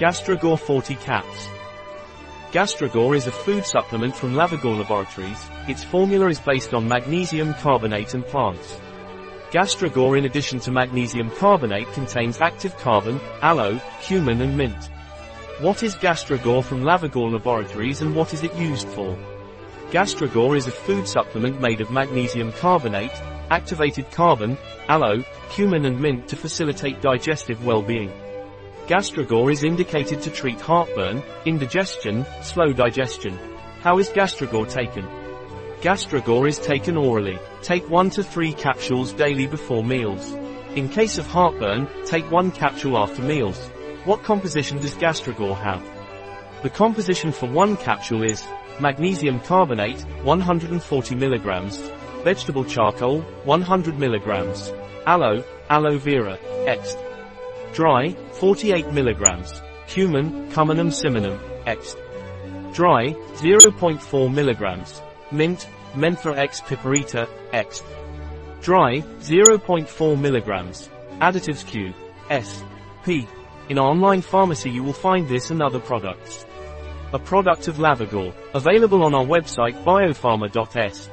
Gastrigor 40 caps. Gastrigor is a food supplement from Lavigor Laboratories, its formula is based on magnesium carbonate and plants. Gastrigor in addition to magnesium carbonate contains active carbon, aloe, cumin and mint. What is Gastrigor from Lavigor Laboratories and what is it used for? Gastrigor is a food supplement made of magnesium carbonate, activated carbon, aloe, cumin and mint to facilitate digestive well-being. Gastrigor is indicated to treat heartburn, indigestion, slow digestion. How is Gastrigor taken? Gastrigor is taken orally. Take 1 to 3 capsules daily before meals. In case of heartburn, take 1 capsule after meals. What composition does Gastrigor have? The composition for one capsule is magnesium carbonate, 140 mg, vegetable charcoal, 100 mg, aloe, aloe vera, ext. Dry, 48 mg. Cumin, Cuminum cyminum, ext. Dry, 0.4 mg. Mint, Mentha x piperita, ext. Dry, 0.4 mg. Additives Q. S. P. In our online pharmacy you will find this and other products. A product of Lavigor, available on our website biopharma.s.